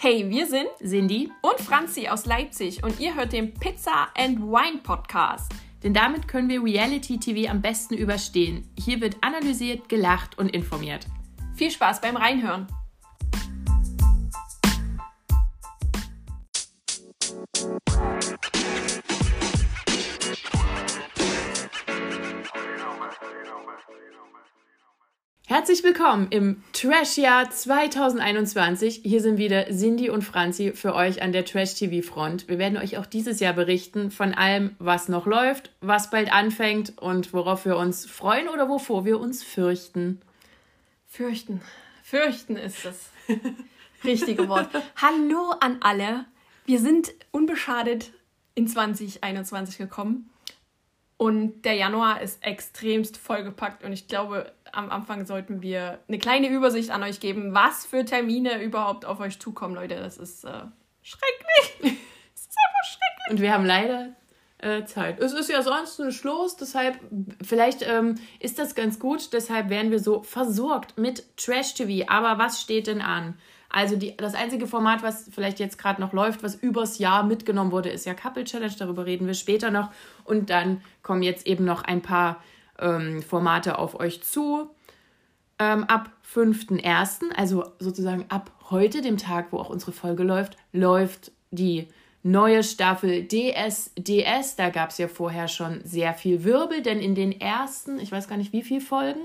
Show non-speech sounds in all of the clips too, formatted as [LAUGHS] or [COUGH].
Hey, wir sind Cindy und Franzi aus Leipzig und ihr hört den Pizza and Wine Podcast. Denn damit können wir Reality TV am besten überstehen. Hier wird analysiert, gelacht und informiert. Viel Spaß beim Reinhören. Herzlich willkommen im Trash-Jahr 2021. Hier sind wieder Cindy und Franzi für euch an der Trash-TV-Front. Wir werden euch auch dieses Jahr berichten von allem, was noch läuft, was bald anfängt und worauf wir uns freuen oder wovor wir uns fürchten. Fürchten. Fürchten ist das [LAUGHS] richtige Wort. Hallo an alle. Wir sind unbeschadet in 2021 gekommen. Und der Januar ist extremst vollgepackt und ich glaube, am Anfang sollten wir eine kleine Übersicht an euch geben, was für Termine überhaupt auf euch zukommen, Leute. Das ist äh, schrecklich. [LAUGHS] Es ist einfach schrecklich. Und wir haben leider äh, Zeit. Es ist ja sonst ein Schluss, deshalb, vielleicht ähm, ist das ganz gut, deshalb werden wir so versorgt mit Trash-TV. Aber was steht denn an? Also die, das einzige Format, was vielleicht jetzt gerade noch läuft, was übers Jahr mitgenommen wurde, ist ja Couple Challenge. Darüber reden wir später noch. Und dann kommen jetzt eben noch ein paar ähm, Formate auf euch zu. Ähm, ab 5.1., also sozusagen ab heute, dem Tag, wo auch unsere Folge läuft, läuft die neue Staffel DSDS. Da gab es ja vorher schon sehr viel Wirbel, denn in den ersten, ich weiß gar nicht wie viele Folgen.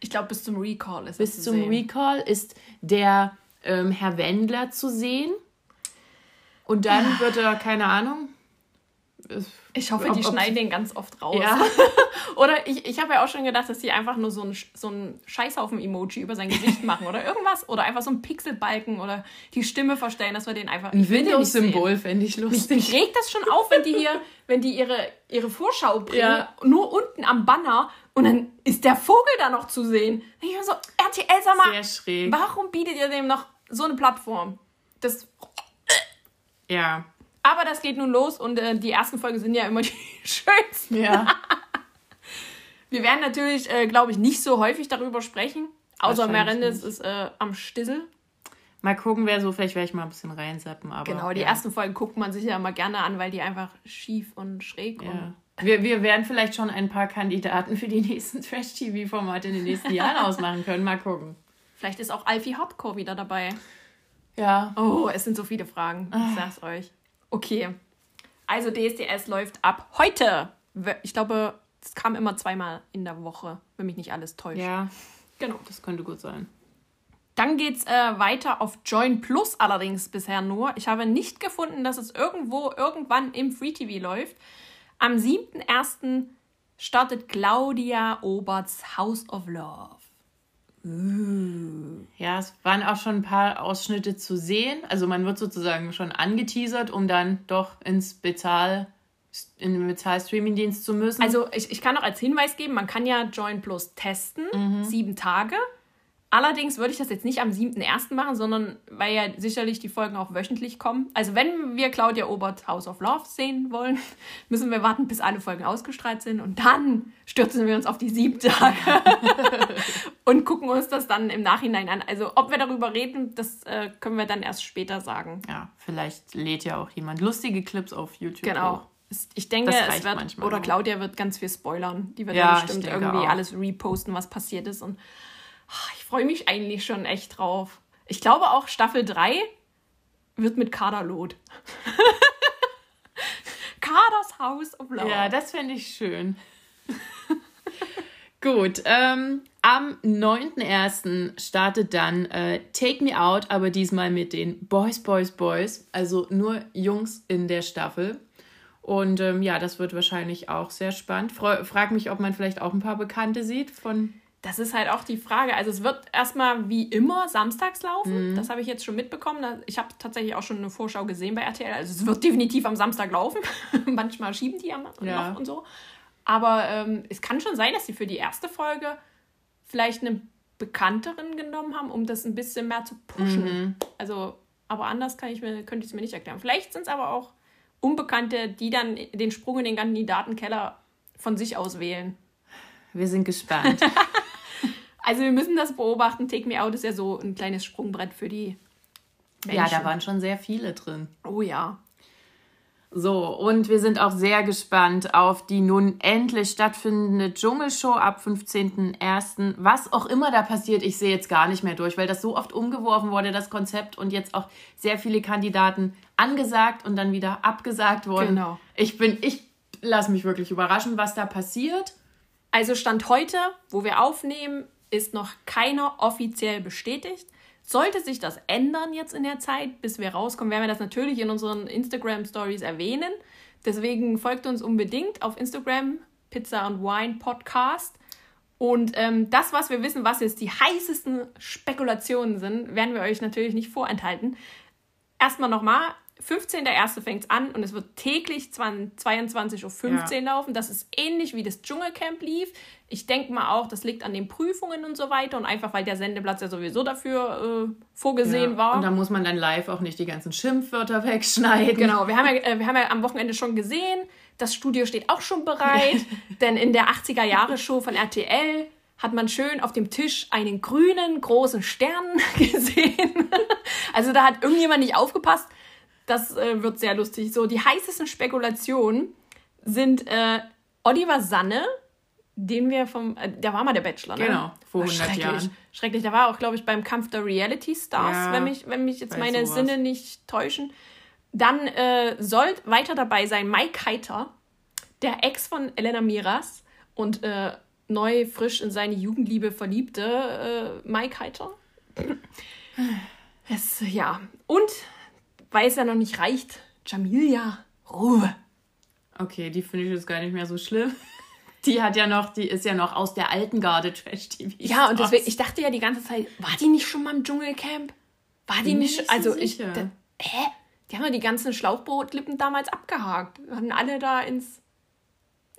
Ich glaube, bis zum Recall ist Bis zum sehen. Recall ist der ähm, Herr Wendler zu sehen. Und dann ah. wird er, keine Ahnung, ich hoffe, die schneiden den ganz oft raus. Ja. [LAUGHS] oder ich, ich habe ja auch schon gedacht, dass die einfach nur so ein, so ein Scheißhaufen-Emoji über sein Gesicht [LAUGHS] machen oder irgendwas. Oder einfach so ein Pixelbalken oder die Stimme verstellen, dass wir den einfach. Ein Windows-Symbol fände ich lustig. Mich, mich regt das schon auf, wenn die hier, wenn die ihre, ihre Vorschau bringen, ja. nur unten am Banner und dann ist der Vogel da noch zu sehen. Ich bin so, RTL, sag mal, Sehr schräg. warum bietet ihr dem noch so eine Plattform? Das. Ja. Aber das geht nun los und äh, die ersten Folgen sind ja immer die [LAUGHS] schönsten. Ja. [LAUGHS] Wir werden natürlich, äh, glaube ich, nicht so häufig darüber sprechen. Außer Merendes ist äh, am Stissel. Mal gucken, wer so, vielleicht werde ich mal ein bisschen reinsappen. Aber, genau, die ja. ersten Folgen guckt man sich ja immer gerne an, weil die einfach schief und schräg ja. und. Wir, wir werden vielleicht schon ein paar Kandidaten für die nächsten [LAUGHS] Trash-TV-Formate in den nächsten Jahren ausmachen können. Mal gucken. Vielleicht ist auch Alfie Hardcore wieder dabei. Ja. Oh, es sind so viele Fragen. Ich ah. sag's euch. Okay. Also DSDS läuft ab heute. Ich glaube, es kam immer zweimal in der Woche, wenn mich nicht alles täuscht. Ja, genau. Das könnte gut sein. Dann geht es äh, weiter auf Join Plus allerdings bisher nur. Ich habe nicht gefunden, dass es irgendwo irgendwann im Free TV läuft. Am 7.1. startet Claudia Oberts House of Love. Ja, es waren auch schon ein paar Ausschnitte zu sehen. Also man wird sozusagen schon angeteasert, um dann doch ins Bezahl, in den Bezahl-Streaming-Dienst zu müssen. Also ich, ich kann noch als Hinweis geben, man kann ja Join Plus testen, mhm. sieben Tage. Allerdings würde ich das jetzt nicht am 7.1. machen, sondern weil ja sicherlich die Folgen auch wöchentlich kommen. Also wenn wir Claudia Obert House of Love sehen wollen, [LAUGHS] müssen wir warten, bis alle Folgen ausgestrahlt sind und dann stürzen wir uns auf die sieben Tage [LAUGHS] und gucken uns das dann im Nachhinein an. Also ob wir darüber reden, das äh, können wir dann erst später sagen. Ja, vielleicht lädt ja auch jemand lustige Clips auf YouTube. Genau. Hoch. Ich denke, es wird, oder Claudia wird ganz viel spoilern. Die wird ja, bestimmt irgendwie auch. alles reposten, was passiert ist und ich freue mich eigentlich schon echt drauf. Ich glaube auch Staffel 3 wird mit Kaderlot. [LAUGHS] Kaders House of Love. Ja, das fände ich schön. [LAUGHS] Gut, ähm, am 9.1. startet dann äh, Take Me Out, aber diesmal mit den Boys, Boys, Boys. Also nur Jungs in der Staffel. Und ähm, ja, das wird wahrscheinlich auch sehr spannend. frag mich, ob man vielleicht auch ein paar Bekannte sieht von das ist halt auch die Frage. Also es wird erstmal wie immer samstags laufen. Mhm. Das habe ich jetzt schon mitbekommen. Ich habe tatsächlich auch schon eine Vorschau gesehen bei RTL. Also es wird definitiv am Samstag laufen. [LAUGHS] Manchmal schieben die ja ja. noch und so. Aber ähm, es kann schon sein, dass sie für die erste Folge vielleicht eine bekannteren genommen haben, um das ein bisschen mehr zu pushen. Mhm. Also, aber anders kann ich mir, könnte ich es mir nicht erklären. Vielleicht sind es aber auch Unbekannte, die dann den Sprung in den Kandidatenkeller von sich aus wählen. Wir sind gespannt. [LAUGHS] Also wir müssen das beobachten. Take Me Out ist ja so ein kleines Sprungbrett für die Ja, da waren schon sehr viele drin. Oh ja. So, und wir sind auch sehr gespannt auf die nun endlich stattfindende Dschungelshow ab 15.01. Was auch immer da passiert, ich sehe jetzt gar nicht mehr durch, weil das so oft umgeworfen wurde, das Konzept, und jetzt auch sehr viele Kandidaten angesagt und dann wieder abgesagt wurden. Genau. Ich bin, ich lasse mich wirklich überraschen, was da passiert. Also Stand heute, wo wir aufnehmen, ist noch keiner offiziell bestätigt. Sollte sich das ändern jetzt in der Zeit, bis wir rauskommen, werden wir das natürlich in unseren Instagram Stories erwähnen. Deswegen folgt uns unbedingt auf Instagram, Pizza und Wine Podcast. Und ähm, das, was wir wissen, was jetzt die heißesten Spekulationen sind, werden wir euch natürlich nicht vorenthalten. Erstmal nochmal, 15.01. fängt es an und es wird täglich 22.15 Uhr ja. laufen. Das ist ähnlich wie das Dschungelcamp lief. Ich denke mal auch, das liegt an den Prüfungen und so weiter und einfach, weil der Sendeplatz ja sowieso dafür äh, vorgesehen ja. war. Und da muss man dann live auch nicht die ganzen Schimpfwörter [LAUGHS] wegschneiden. Genau, wir haben ja, äh, wir haben ja am Wochenende schon gesehen, das Studio steht auch schon bereit, [LAUGHS] denn in der 80er-Jahre-Show von RTL hat man schön auf dem Tisch einen grünen großen Stern [LAUGHS] gesehen. also da hat irgendjemand nicht aufgepasst. Das äh, wird sehr lustig. So, die heißesten Spekulationen sind äh, Oliver Sanne, den wir vom, äh, der war mal der Bachelor, ne? Genau, vor 100 schrecklich, Jahren. Schrecklich, der war auch, glaube ich, beim Kampf der Reality Stars, ja, wenn, mich, wenn mich jetzt meine sowas. Sinne nicht täuschen. Dann äh, soll weiter dabei sein Mike Heiter, der Ex von Elena Miras und äh, neu, frisch in seine Jugendliebe verliebte äh, Mike Heiter. es, ja, und weil es ja noch nicht reicht, Jamilia Ruhe. Okay, die finde ich jetzt gar nicht mehr so schlimm. [LAUGHS] Die hat ja noch, die ist ja noch aus der alten Garde Trash TV. Ja, und deswegen, ich dachte ja die ganze Zeit, war die nicht schon mal im Dschungelcamp? War die nicht, nicht also ich, da, hä? Die haben ja die ganzen Schlauchbootlippen damals abgehakt. Hatten alle da ins,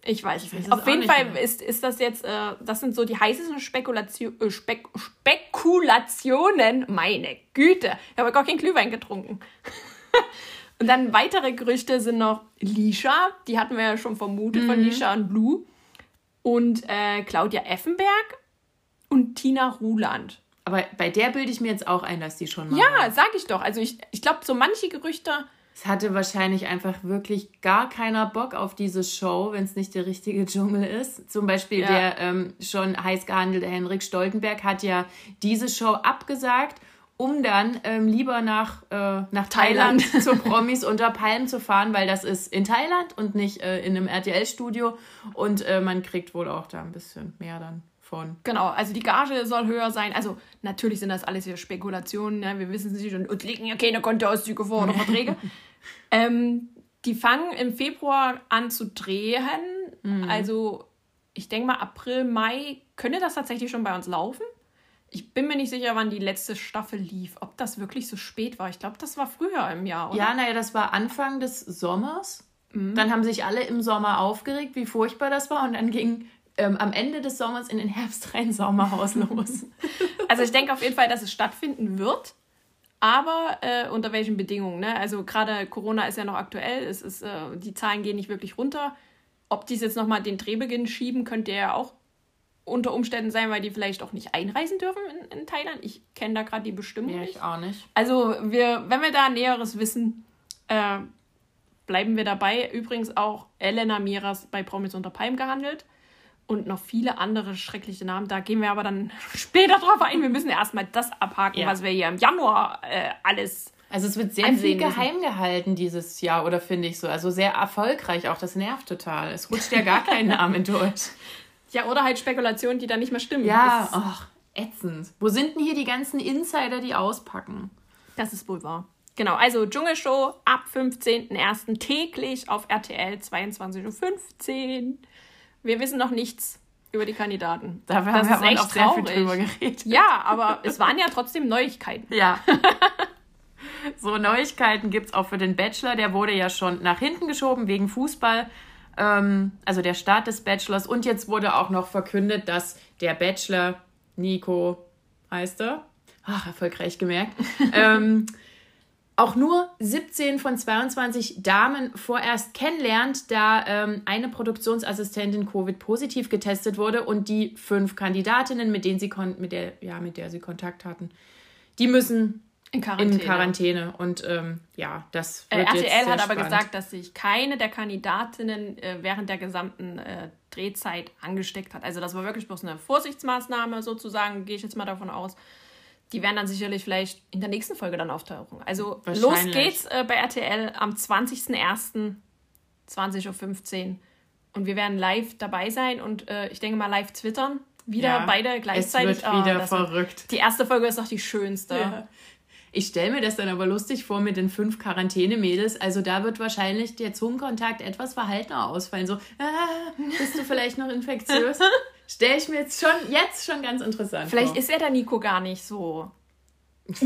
ich weiß es nicht. Auf jeden Fall ist, ist das jetzt, äh, das sind so die heißesten Spekulation, äh, Spek Spekulationen. Meine Güte, ich habe gar keinen Glühwein getrunken. [LAUGHS] und dann weitere Gerüchte sind noch Lisha, die hatten wir ja schon vermutet mhm. von Lisha und Blue. Und äh, Claudia Effenberg und Tina Ruland. Aber bei der bilde ich mir jetzt auch ein, dass die schon mal. Ja, war. sag ich doch. Also ich, ich glaube, so manche Gerüchte. Es hatte wahrscheinlich einfach wirklich gar keiner Bock auf diese Show, wenn es nicht der richtige Dschungel ist. Zum Beispiel ja. der ähm, schon heiß gehandelte Henrik Stoltenberg hat ja diese Show abgesagt um dann ähm, lieber nach, äh, nach Thailand, Thailand zu [LAUGHS] Promis unter Palmen zu fahren, weil das ist in Thailand und nicht äh, in einem RTL-Studio. Und äh, man kriegt wohl auch da ein bisschen mehr dann von. Genau, also die Gage soll höher sein. Also natürlich sind das alles hier Spekulationen, ne? wir wissen es nicht und, und legen ja keine Kontoauszüge vor oder Verträge. [LAUGHS] ähm, die fangen im Februar an zu drehen. Mhm. Also ich denke mal, April, Mai könnte das tatsächlich schon bei uns laufen. Ich bin mir nicht sicher, wann die letzte Staffel lief. Ob das wirklich so spät war. Ich glaube, das war früher im Jahr, oder? Ja, naja, das war Anfang des Sommers. Mhm. Dann haben sich alle im Sommer aufgeregt, wie furchtbar das war. Und dann ging ähm, am Ende des Sommers in den herbstreinen [LAUGHS] Sommerhaus los. also ich denke auf jeden Fall, dass es stattfinden wird. Aber äh, unter welchen Bedingungen? Ne? Also gerade Corona ist ja noch aktuell. Es ist, äh, die Zahlen gehen nicht wirklich runter. Ob die jetzt nochmal den Drehbeginn schieben, könnte ja auch unter Umständen sein, weil die vielleicht auch nicht einreisen dürfen in, in Thailand. Ich kenne da gerade die Bestimmung nicht. ich auch nicht. Also wir, wenn wir da Näheres wissen, äh, bleiben wir dabei. Übrigens auch Elena Miras bei Promis unter Palm gehandelt und noch viele andere schreckliche Namen. Da gehen wir aber dann [LAUGHS] später drauf ein. Wir müssen erstmal das abhaken, ja. was wir hier im Januar äh, alles. Also es wird sehr viel geheim gehalten dieses Jahr, oder finde ich so. Also sehr erfolgreich auch. Das nervt total. Es rutscht ja gar kein [LAUGHS] Name durch. Ja, oder halt Spekulationen, die dann nicht mehr stimmen. Ja, ach, ätzend. Wo sind denn hier die ganzen Insider, die auspacken? Das ist wohl wahr. Genau, also Dschungelshow ab 15.01. täglich auf RTL 22.15 Uhr. Wir wissen noch nichts über die Kandidaten. Da haben das wir ist echt auch sehr viel drüber geredet. Ja, aber es waren ja trotzdem Neuigkeiten. Ja. [LAUGHS] so, Neuigkeiten gibt es auch für den Bachelor. Der wurde ja schon nach hinten geschoben wegen Fußball. Ähm, also der Start des Bachelors. Und jetzt wurde auch noch verkündet, dass der Bachelor, Nico heißt er, ach, erfolgreich gemerkt, [LAUGHS] ähm, auch nur 17 von 22 Damen vorerst kennenlernt, da ähm, eine Produktionsassistentin Covid-positiv getestet wurde und die fünf Kandidatinnen, mit denen sie mit der, ja, mit der sie Kontakt hatten, die müssen in Quarantäne. In Quarantäne. Und ähm, ja, das wird äh, RTL hat aber spannend. gesagt, dass sich keine der Kandidatinnen äh, während der gesamten äh, Drehzeit angesteckt hat. Also das war wirklich bloß eine Vorsichtsmaßnahme sozusagen, gehe ich jetzt mal davon aus. Die werden dann sicherlich vielleicht in der nächsten Folge dann auftauchen. Also los geht's äh, bei RTL am 20.01. 20.15 Uhr. Und wir werden live dabei sein und äh, ich denke mal live twittern. Wieder ja, beide gleichzeitig. Es wird wieder oh, verrückt. Die erste Folge ist doch die schönste. Ja. Ich stelle mir das dann aber lustig vor mit den fünf Quarantäne-Mädels. Also da wird wahrscheinlich der Zungenkontakt etwas verhaltener ausfallen. So, ah, bist du vielleicht noch infektiös? [LAUGHS] stelle ich mir jetzt schon, jetzt schon ganz interessant Vielleicht vor. ist er der Nico gar nicht so. [LAUGHS]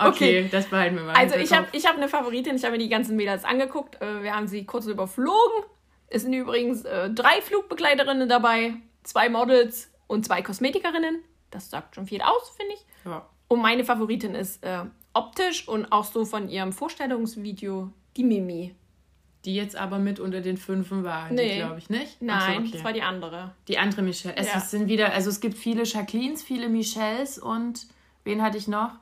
Okay, okay, das behalten wir mal. Also ich habe ich hab eine Favoritin, ich habe mir die ganzen Mädels angeguckt. Äh, wir haben sie kurz überflogen. Es sind übrigens äh, drei Flugbegleiterinnen dabei, zwei Models und zwei Kosmetikerinnen. Das sagt schon viel aus, finde ich. Ja. Und meine Favoritin ist äh, optisch und auch so von ihrem Vorstellungsvideo die Mimi. Die jetzt aber mit unter den Fünfen war, nee. glaube ich nicht. Nein, so, okay. das war die andere. Die andere Michelle. Es ja. sind wieder, also es gibt viele Jacquelines, viele Michelles und wen hatte ich noch?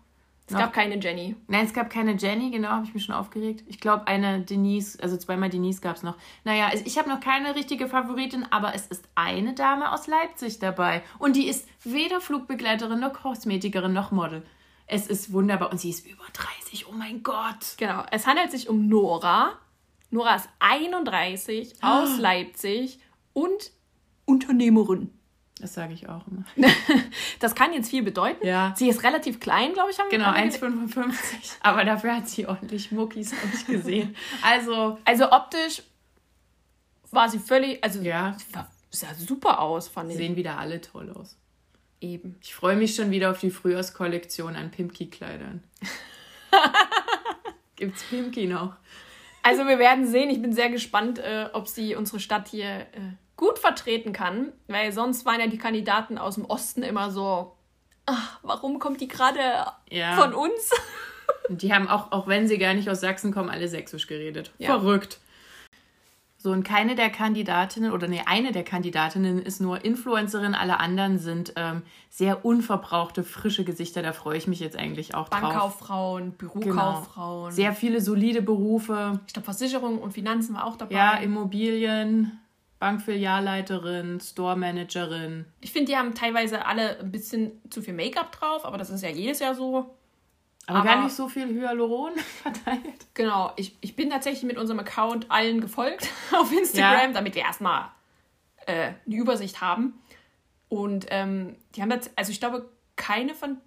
Es noch? gab keine Jenny. Nein, es gab keine Jenny, genau, habe ich mich schon aufgeregt. Ich glaube, eine Denise, also zweimal Denise gab es noch. Naja, ich habe noch keine richtige Favoritin, aber es ist eine Dame aus Leipzig dabei. Und die ist weder Flugbegleiterin noch Kosmetikerin noch Model. Es ist wunderbar und sie ist über 30, oh mein Gott. Genau, es handelt sich um Nora. Nora ist 31, oh. aus ah. Leipzig und Unternehmerin. Das sage ich auch immer. [LAUGHS] das kann jetzt viel bedeuten. Ja. Sie ist relativ klein, glaube ich. Haben genau, 1,55. Aber dafür hat sie ordentlich Muckis, habe ich gesehen. [LAUGHS] Also, also optisch war sie völlig, also ja. sah super aus, fand ich. Sehen wieder alle toll aus. Eben. Ich freue mich schon wieder auf die Frühjahrskollektion an Pimki-Kleidern. [LAUGHS] Gibt's Pimki noch? Also wir werden sehen. Ich bin sehr gespannt, äh, ob sie unsere Stadt hier äh, gut vertreten kann, weil sonst waren ja die Kandidaten aus dem Osten immer so, ach, warum kommt die gerade ja. von uns? [LAUGHS] die haben auch, auch wenn sie gar nicht aus Sachsen kommen, alle sächsisch geredet. Ja. Verrückt. So, und keine der Kandidatinnen, oder nee, eine der Kandidatinnen ist nur Influencerin, alle anderen sind ähm, sehr unverbrauchte, frische Gesichter. Da freue ich mich jetzt eigentlich auch drauf. Bankkauffrauen, Bürokauffrauen. Genau. Sehr viele solide Berufe. Ich glaube, Versicherung und Finanzen war auch dabei. Ja, Immobilien. Bankfilialleiterin, Store-Managerin. Ich finde, die haben teilweise alle ein bisschen zu viel Make-up drauf, aber das ist ja jedes Jahr so. Aber, aber gar nicht so viel Hyaluron [LAUGHS] verteilt. Genau, ich, ich bin tatsächlich mit unserem Account allen gefolgt [LAUGHS] auf Instagram, ja. damit wir erstmal äh, eine Übersicht haben. Und ähm, die haben jetzt, also ich glaube, keine von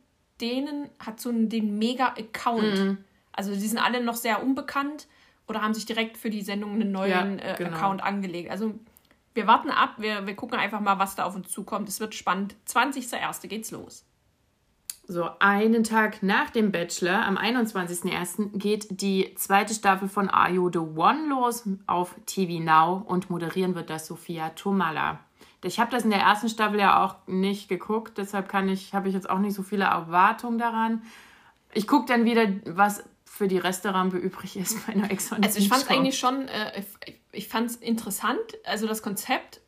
denen hat so einen, den Mega-Account. Mhm. Also die sind alle noch sehr unbekannt oder haben sich direkt für die Sendung einen neuen ja, äh, genau. äh, Account angelegt. Also wir warten ab, wir, wir gucken einfach mal, was da auf uns zukommt. Es wird spannend. 20.01. geht's los. So, einen Tag nach dem Bachelor, am 21.01., geht die zweite Staffel von Are You the One los auf TV Now und moderieren wird das Sophia Tomala. Ich habe das in der ersten Staffel ja auch nicht geguckt, deshalb ich, habe ich jetzt auch nicht so viele Erwartungen daran. Ich gucke dann wieder, was für die Resterampe übrig ist bei einer Ex Also ich fand es eigentlich schon, äh, ich, fand es interessant, also das Konzept,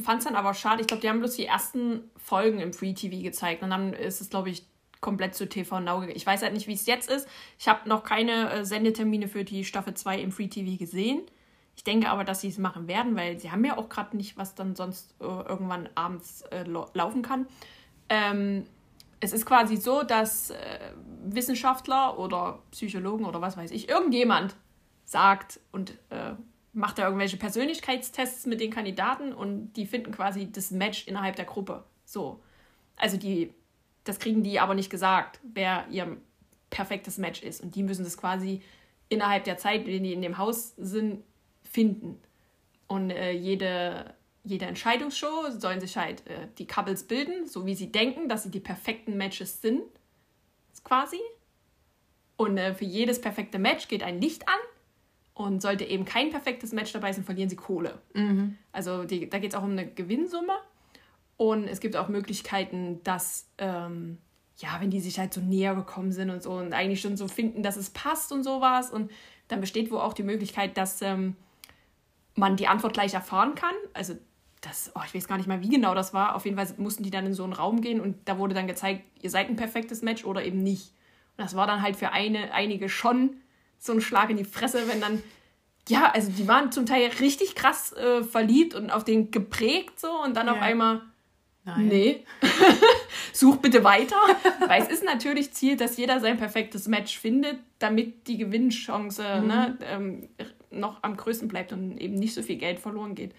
fand es dann aber schade. Ich glaube, die haben bloß die ersten Folgen im Free TV gezeigt und dann ist es, glaube ich, komplett zu TV Now gegangen. Ich weiß halt nicht, wie es jetzt ist. Ich habe noch keine äh, Sendetermine für die Staffel 2 im Free TV gesehen. Ich denke aber, dass sie es machen werden, weil sie haben ja auch gerade nicht, was dann sonst äh, irgendwann abends äh, laufen kann. Ähm, es ist quasi so, dass äh, Wissenschaftler oder Psychologen oder was weiß ich, irgendjemand sagt und äh, macht da irgendwelche Persönlichkeitstests mit den Kandidaten und die finden quasi das Match innerhalb der Gruppe. So. Also die, das kriegen die aber nicht gesagt, wer ihr perfektes Match ist. Und die müssen das quasi innerhalb der Zeit, wenn die in dem Haus sind, finden. Und äh, jede jede Entscheidungsshow sollen sich halt äh, die Couples bilden, so wie sie denken, dass sie die perfekten Matches sind, quasi. Und äh, für jedes perfekte Match geht ein Licht an. Und sollte eben kein perfektes Match dabei sein, verlieren sie Kohle. Mhm. Also die, da geht es auch um eine Gewinnsumme. Und es gibt auch Möglichkeiten, dass, ähm, ja, wenn die sich halt so näher gekommen sind und so und eigentlich schon so finden, dass es passt und sowas. Und dann besteht wohl auch die Möglichkeit, dass ähm, man die Antwort gleich erfahren kann. Also das, oh, ich weiß gar nicht mal, wie genau das war. Auf jeden Fall mussten die dann in so einen Raum gehen und da wurde dann gezeigt, ihr seid ein perfektes Match oder eben nicht. Und das war dann halt für eine, einige schon so ein Schlag in die Fresse, wenn dann, ja, also die waren zum Teil richtig krass äh, verliebt und auf den geprägt so und dann ja. auf einmal, Nein. nee, [LAUGHS] such bitte weiter. Weil es ist natürlich Ziel, dass jeder sein perfektes Match findet, damit die Gewinnchance mhm. ne, ähm, noch am größten bleibt und eben nicht so viel Geld verloren geht.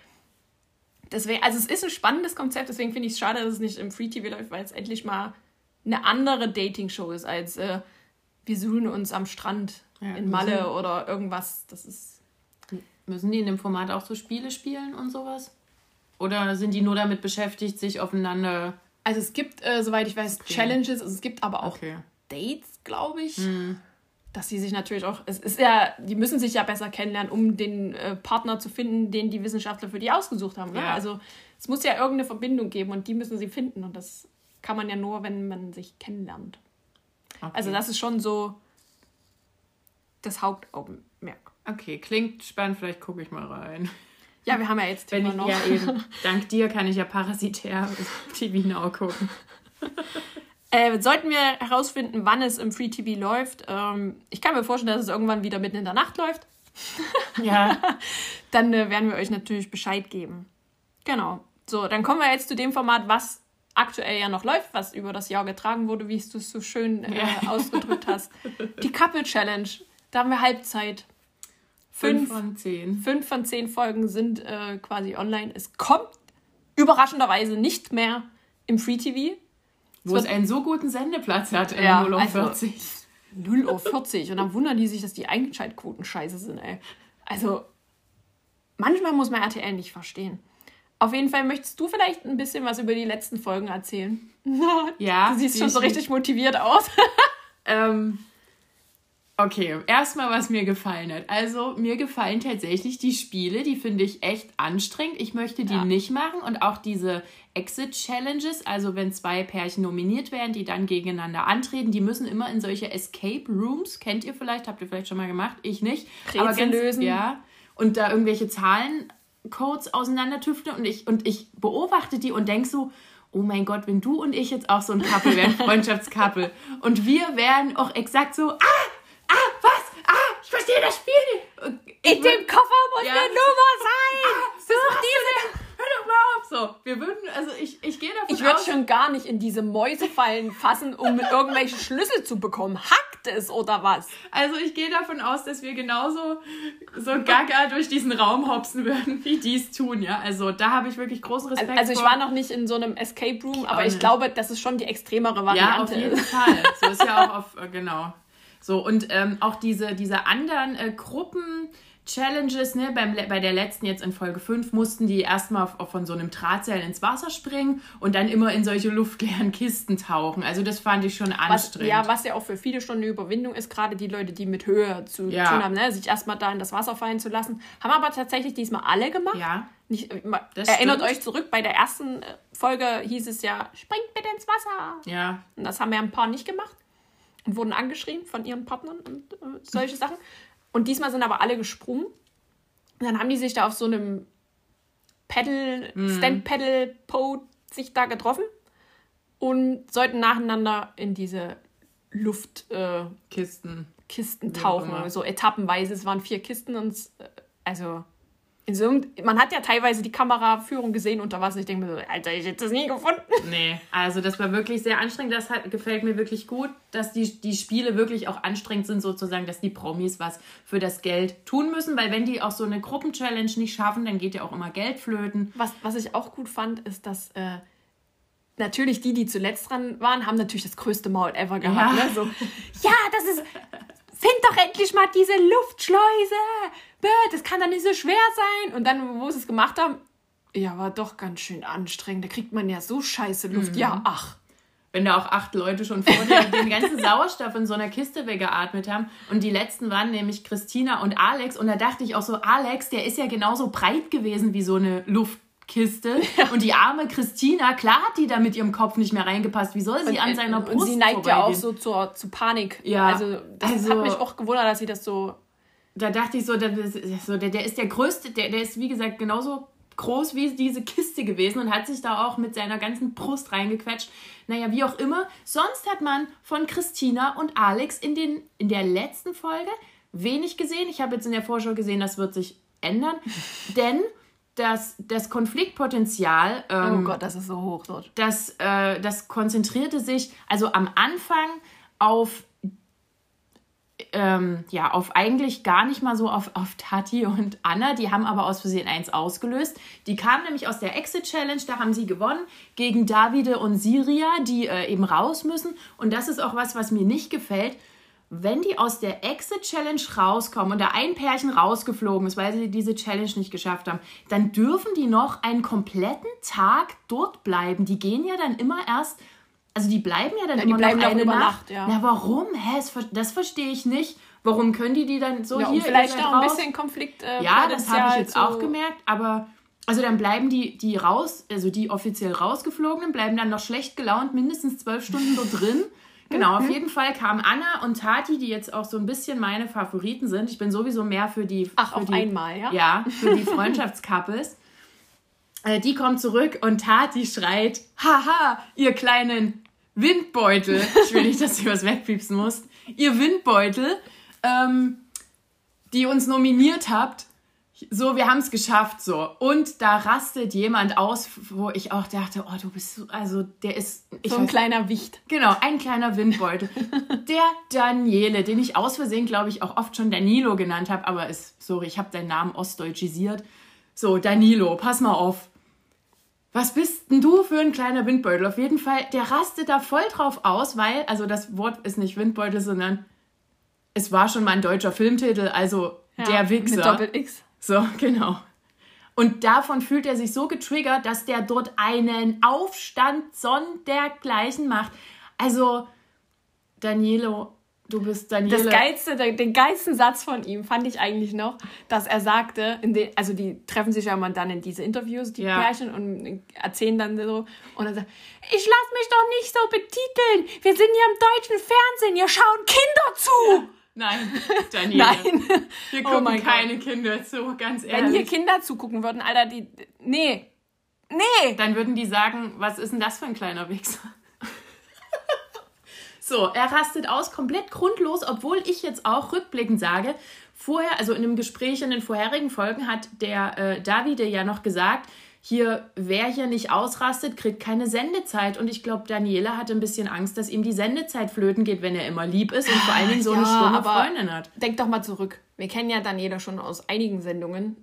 Deswegen, also es ist ein spannendes Konzept, deswegen finde ich es schade, dass es nicht im Free TV läuft, weil es endlich mal eine andere Dating-Show ist als äh, wir suchen uns am Strand ja, in Malle oder irgendwas. Das ist. Müssen die in dem Format auch so Spiele spielen und sowas? Oder sind die nur damit beschäftigt, sich aufeinander. Also es gibt, äh, soweit ich weiß. Challenges, also es gibt aber auch okay. Dates, glaube ich. Mhm dass sie sich natürlich auch, es ist ja, die müssen sich ja besser kennenlernen, um den äh, Partner zu finden, den die Wissenschaftler für die ausgesucht haben. Ne? Ja. Also es muss ja irgendeine Verbindung geben und die müssen sie finden und das kann man ja nur, wenn man sich kennenlernt. Okay. Also das ist schon so das Hauptaugenmerk. Okay, klingt spannend, vielleicht gucke ich mal rein. Ja, wir haben ja jetzt [LAUGHS] Thema ich, noch. Ja, eben. [LAUGHS] Dank dir kann ich ja parasitär [LAUGHS] TV Now gucken. Äh, sollten wir herausfinden, wann es im Free TV läuft, ähm, ich kann mir vorstellen, dass es irgendwann wieder mitten in der Nacht läuft. [LAUGHS] ja. dann äh, werden wir euch natürlich Bescheid geben. Genau. So, dann kommen wir jetzt zu dem Format, was aktuell ja noch läuft, was über das Jahr getragen wurde, wie du es so schön äh, ja. [LAUGHS] ausgedrückt hast. Die Couple Challenge. Da haben wir Halbzeit. Fünf, fünf von zehn. Fünf von zehn Folgen sind äh, quasi online. Es kommt überraschenderweise nicht mehr im Free TV. Wo es einen so guten Sendeplatz hat in ja, 0 Uhr 40. Also 0 [LAUGHS] Uhr 40. Und dann wundern die sich, dass die Einschaltquoten scheiße sind, ey. Also, manchmal muss man RTL nicht verstehen. Auf jeden Fall möchtest du vielleicht ein bisschen was über die letzten Folgen erzählen. [LAUGHS] Ja. Du siehst schon so richtig motiviert aus. [LAUGHS] ähm, Okay, erstmal, was mir gefallen hat. Also, mir gefallen tatsächlich die Spiele, die finde ich echt anstrengend. Ich möchte die ja. nicht machen und auch diese Exit-Challenges, also wenn zwei Pärchen nominiert werden, die dann gegeneinander antreten, die müssen immer in solche Escape Rooms, kennt ihr vielleicht, habt ihr vielleicht schon mal gemacht, ich nicht. Rätsel aber ganz, lösen. Ja, und da irgendwelche Zahlencodes auseinandertüfteln und ich, und ich beobachte die und denke so, oh mein Gott, wenn du und ich jetzt auch so ein Couple wären, [LAUGHS] Freundschaftscouple, und wir wären auch exakt so, ah, verstehe das Spiel nicht. In dem Koffer muss ja. eine Nummer sein. Ah, Such diese. Hör doch mal auf. So, wir würden, also ich, ich gehe davon Ich würde schon gar nicht in diese Mäusefallen fassen, um irgendwelche Schlüssel zu bekommen. Hackt es oder was? Also ich gehe davon aus, dass wir genauso so gaga durch diesen Raum hopsen würden, wie die es tun, ja. Also da habe ich wirklich großen Respekt Also ich vor. war noch nicht in so einem Escape Room, aber ich glaube, das ist schon die extremere Variante. Ja, auf jeden Fall. So ist ja auch auf, äh, genau. So, und ähm, auch diese, diese anderen äh, Gruppen. Challenges, ne, beim, bei der letzten jetzt in Folge 5 mussten die erstmal von so einem Drahtseil ins Wasser springen und dann immer in solche [LAUGHS] luftleeren Kisten tauchen. Also das fand ich schon anstrengend. Was, ja, was ja auch für viele schon eine Überwindung ist, gerade die Leute, die mit Höhe zu ja. tun haben, ne, sich erstmal da in das Wasser fallen zu lassen. Haben aber tatsächlich diesmal alle gemacht. Ja. Nicht, äh, erinnert stimmt. euch zurück, bei der ersten äh, Folge hieß es ja, springt bitte ins Wasser. Ja. Und das haben ja ein paar nicht gemacht und wurden angeschrien von ihren Partnern und äh, solche Sachen. Und diesmal sind aber alle gesprungen. Und dann haben die sich da auf so einem Pedal, mhm. Stand-Pedal-Pole sich da getroffen und sollten nacheinander in diese Luftkisten äh, Kisten tauchen, so etappenweise. Es waren vier Kisten und äh, also so, man hat ja teilweise die Kameraführung gesehen unter Wasser. Ich denke mir so, Alter, ich hätte das nie gefunden. [LAUGHS] Nee, also das war wirklich sehr anstrengend. Das hat, gefällt mir wirklich gut, dass die, die Spiele wirklich auch anstrengend sind, sozusagen, dass die Promis was für das Geld tun müssen. Weil wenn die auch so eine Gruppenchallenge nicht schaffen, dann geht ja auch immer Geld flöten. Was, was ich auch gut fand, ist, dass äh, natürlich die, die zuletzt dran waren, haben natürlich das größte Maul ever gehabt. Ja, ne? so, ja das ist [LAUGHS] find doch endlich mal diese Luftschleuse. Das kann doch nicht so schwer sein. Und dann, wo sie es gemacht haben, ja, war doch ganz schön anstrengend. Da kriegt man ja so scheiße Luft. Mhm. Ja, ach. Wenn da auch acht Leute schon vor dir den ganzen [LAUGHS] Sauerstoff in so einer Kiste weggeatmet haben. Und die letzten waren nämlich Christina und Alex. Und da dachte ich auch so, Alex, der ist ja genauso breit gewesen wie so eine Luft. Kiste. [LAUGHS] Ja. Und die arme Christina, klar hat die da mit ihrem Kopf nicht mehr reingepasst. Wie soll sie und, an seiner Brust Und sie neigt ja auch so zur, zu Panik. Ja. Also das also, hat mich auch gewundert, dass sie das so... Da dachte ich so, der, so, der, der ist der Größte, der, der ist wie gesagt genauso groß wie diese Kiste gewesen und hat sich da auch mit seiner ganzen Brust reingequetscht. Naja, wie auch immer. Sonst hat man von Christina und Alex in, den, in der letzten Folge wenig gesehen. Ich habe jetzt in der Vorschau gesehen, das wird sich ändern. [LAUGHS] Denn das, das Konfliktpotenzial. Ähm, oh Gott, das ist so hoch dort. Das, äh, das konzentrierte sich also am Anfang auf ähm, ja, auf eigentlich gar nicht mal so auf, auf Tati und Anna. Die haben aber aus Versehen eins ausgelöst. Die kamen nämlich aus der Exit Challenge, da haben sie gewonnen gegen Davide und Siria, die äh, eben raus müssen. Und das ist auch was, was mir nicht gefällt. Wenn die aus der Exit Challenge rauskommen und da ein Pärchen rausgeflogen ist, weil sie diese Challenge nicht geschafft haben, dann dürfen die noch einen kompletten Tag dort bleiben. Die gehen ja dann immer erst also die bleiben ja dann ja, immer noch eine Nacht. Nacht ja. Na warum? Hä, das verstehe ich nicht. Warum können die die dann so ja, hier vielleicht auch ein bisschen Konflikt äh, Ja, das habe ich jetzt so auch gemerkt, aber also dann bleiben die, die raus, also die offiziell rausgeflogenen, bleiben dann noch schlecht gelaunt mindestens zwölf Stunden dort drin. Genau, auf mhm. jeden Fall kamen Anna und Tati, die jetzt auch so ein bisschen meine Favoriten sind. Ich bin sowieso mehr für die. Ach, für auf die, einmal, ja? Ja, für die [LAUGHS] Freundschaftscouples. Äh, die kommt zurück und Tati schreit: Haha, ihr kleinen Windbeutel. Ich will nicht, dass du was wegpiepsen musst. Ihr Windbeutel, ähm, die uns nominiert habt. So, wir haben es geschafft, so. Und da rastet jemand aus, wo ich auch dachte, oh, du bist so, also der ist. so ein weiß, kleiner Wicht. Genau, ein kleiner Windbeutel. [LAUGHS] der Daniele, den ich aus Versehen, glaube ich, auch oft schon Danilo genannt habe, aber ist, sorry, ich habe deinen Namen ostdeutschisiert. So, Danilo, pass mal auf was bist denn du für ein kleiner Windbeutel? Auf jeden Fall, der rastet da voll drauf aus, weil, also das Wort ist nicht Windbeutel, sondern es war schon mal ein deutscher Filmtitel, also ja, der Wichser. Mit Doppel X. So, [LAUGHS] genau. Und davon fühlt er sich so getriggert, dass der dort einen Aufstand sondergleichen macht. Also, Danielo, Du bist Daniele. Das geilste, den geilsten Satz von ihm fand ich eigentlich noch, dass er sagte, in den, also die treffen sich ja mal dann in diese Interviews, die ja. Pärchen, und erzählen dann so, und er sagt, ich lass mich doch nicht so betiteln, wir sind hier im deutschen Fernsehen, hier schauen Kinder zu. Ja. Nein, [LAUGHS] Daniele. Nein. Hier oh gucken oh keine Gott. Kinder zu, ganz ehrlich. Wenn hier Kinder zugucken würden, Alter, die, nee, nee. Dann würden die sagen, was ist denn das für ein kleiner Wichser? [LAUGHS] So, er rastet aus, komplett grundlos, obwohl ich jetzt auch rückblickend sage, vorher, also in einem Gespräch in den vorherigen Folgen hat der äh, Davide ja noch gesagt, hier, wer hier nicht ausrastet, kriegt keine Sendezeit. Und ich glaube, Daniela hatte ein bisschen Angst, dass ihm die Sendezeit flöten geht, wenn er immer lieb ist und vor allen Dingen so ja, eine stumme Freundin hat. Denk doch mal zurück. Wir kennen ja Daniela schon aus einigen Sendungen.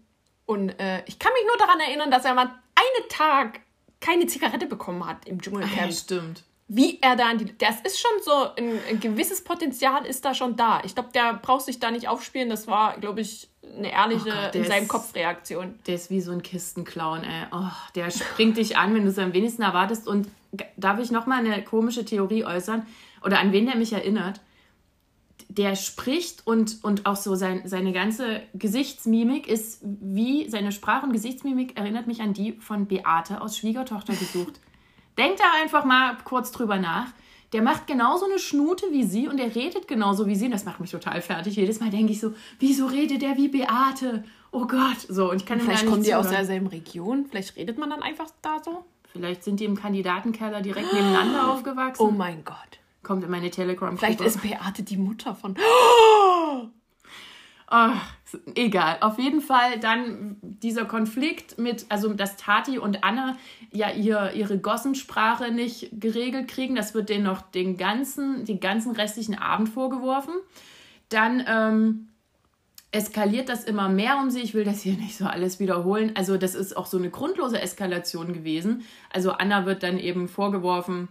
Und äh, ich kann mich nur daran erinnern, dass er mal einen Tag keine Zigarette bekommen hat im Dschungelcamp. Ja, stimmt wie er da an die. Das ist schon so, ein, ein gewisses Potenzial ist da schon da. Ich glaube, der braucht sich da nicht aufspielen. Das war, glaube ich, eine ehrliche oh Gott, in seinem Kopf Reaktion. Der ist wie so ein Kistenclown, ey. Oh, der springt dich an, wenn du es am wenigsten erwartest. Und darf ich nochmal eine komische Theorie äußern? Oder an wen der mich erinnert? Der spricht und, und auch so sein, seine ganze Gesichtsmimik ist wie, seine Sprache und Gesichtsmimik erinnert mich an die von Beate aus Schwiegertochter gesucht. Denkt da einfach mal kurz drüber nach. Der macht genauso eine Schnute wie sie und er redet genauso wie sie. Und das macht mich total fertig. Jedes Mal denke ich so, wieso redet der wie Beate? Oh Gott. So, und ich kann Vielleicht kommen die aus derselben Region. Vielleicht redet man dann einfach da so. Vielleicht sind die im Kandidatenkeller direkt nebeneinander [GASPS] aufgewachsen. Oh mein Gott. Kommt in meine telegram Vielleicht ist Beate die Mutter von. [GASPS] Oh, egal. Auf jeden Fall dann dieser Konflikt mit, also dass Tati und Anna ja ihr, ihre Gossensprache nicht geregelt kriegen. Das wird denen noch den ganzen, den ganzen restlichen Abend vorgeworfen. Dann ähm, eskaliert das immer mehr um sie. Ich will das hier nicht so alles wiederholen. Also das ist auch so eine grundlose Eskalation gewesen. Also Anna wird dann eben vorgeworfen,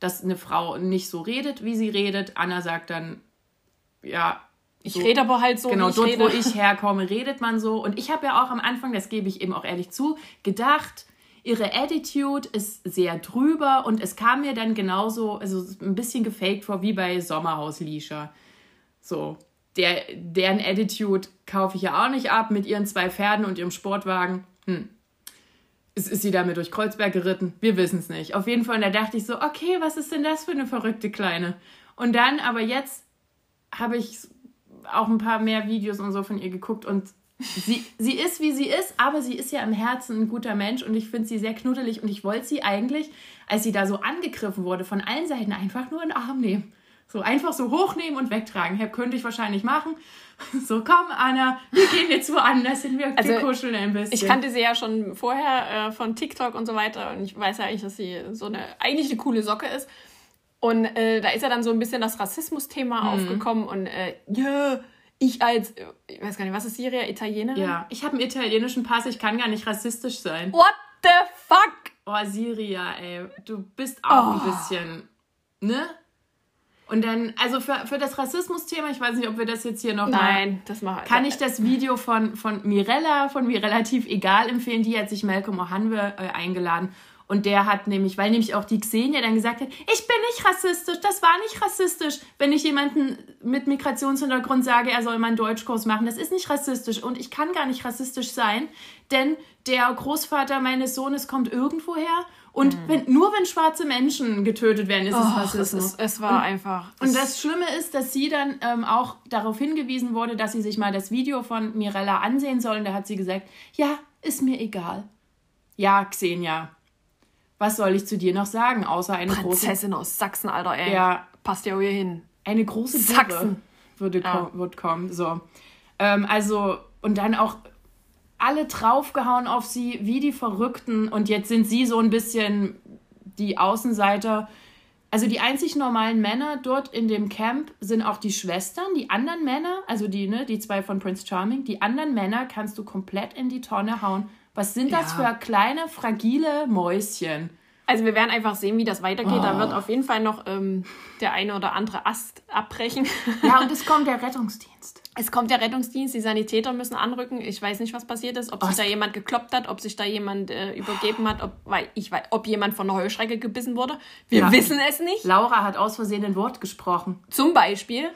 dass eine Frau nicht so redet, wie sie redet. Anna sagt dann, ja, ich so, rede aber halt so. Genau, dort, rede. wo ich herkomme, redet man so. Und ich habe ja auch am Anfang, das gebe ich eben auch ehrlich zu, gedacht, ihre Attitude ist sehr drüber und es kam mir dann genauso, also ein bisschen gefaked vor, wie bei Sommerhaus Lisha. So, der, deren Attitude kaufe ich ja auch nicht ab mit ihren zwei Pferden und ihrem Sportwagen. Hm. Ist, ist sie damit durch Kreuzberg geritten? Wir wissen es nicht. Auf jeden Fall, da dachte ich so, okay, was ist denn das für eine verrückte Kleine? Und dann, aber jetzt habe ich auch ein paar mehr Videos und so von ihr geguckt und sie, sie ist, wie sie ist, aber sie ist ja im Herzen ein guter Mensch und ich finde sie sehr knuddelig und ich wollte sie eigentlich, als sie da so angegriffen wurde, von allen Seiten einfach nur in den Arm nehmen. So einfach so hochnehmen und wegtragen. Herr, könnte ich wahrscheinlich machen. So, komm, Anna, wir gehen jetzt woanders hin, wir, also, kuscheln ein bisschen. Ich kannte sie ja schon vorher äh, von TikTok und so weiter und ich weiß ja eigentlich, dass sie so eine, eigentlich eine coole Socke ist. Und äh, da ist ja dann so ein bisschen das Rassismus-Thema mhm. aufgekommen und äh, ja, ich als, ich weiß gar nicht, was ist Syria, Italienerin? Ja, ich habe einen italienischen Pass, ich kann gar nicht rassistisch sein. What the fuck? Oh, Syria, ey, du bist auch oh. ein bisschen, ne? Und dann, also für, für das Rassismus-Thema, ich weiß nicht, ob wir das jetzt hier noch Nein, mal, das machen Kann ich das Video von, von Mirella, von mir relativ egal empfehlen. Die hat sich Malcolm Ohanwe äh, eingeladen. Und der hat nämlich, weil nämlich auch die Xenia dann gesagt hat, ich bin nicht rassistisch, das war nicht rassistisch, wenn ich jemanden mit Migrationshintergrund sage, er soll mal einen Deutschkurs machen. Das ist nicht rassistisch und ich kann gar nicht rassistisch sein, denn der Großvater meines Sohnes kommt irgendwoher und mhm. wenn, nur wenn schwarze Menschen getötet werden, ist es Rassismus. Es, ist, es war und, einfach. Und das Schlimme ist, dass sie dann ähm, auch darauf hingewiesen wurde, dass sie sich mal das Video von Mirella ansehen sollen. Da hat sie gesagt, ja, ist mir egal. Ja, Xenia. Was soll ich zu dir noch sagen, außer eine Prinzessin große... Prinzessin aus Sachsen, Alter, ey. Ja. Passt ja auch hier hin. Eine große Sachsen. Würde ja. wird kommen, so. Ähm, also, und dann auch alle draufgehauen auf sie, wie die Verrückten. Und jetzt sind sie so ein bisschen die Außenseiter. Also die einzig normalen Männer dort in dem Camp sind auch die Schwestern. Die anderen Männer, also die, ne, die zwei von Prince Charming, die anderen Männer kannst du komplett in die Tonne hauen. Was sind das ja. für kleine, fragile Mäuschen? Also wir werden einfach sehen, wie das weitergeht. Oh. Da wird auf jeden Fall noch ähm, der eine oder andere Ast abbrechen. Ja, und [LAUGHS] es kommt der Rettungsdienst. Es kommt der Rettungsdienst, die Sanitäter müssen anrücken. Ich weiß nicht, was passiert ist, ob oh, sich da jemand gekloppt hat, ob sich da jemand äh, übergeben hat, ob, weil ich weiß, ob jemand von einer Heuschrecke gebissen wurde. Wir ja. wissen es nicht. Laura hat aus Versehen ein Wort gesprochen. Zum Beispiel.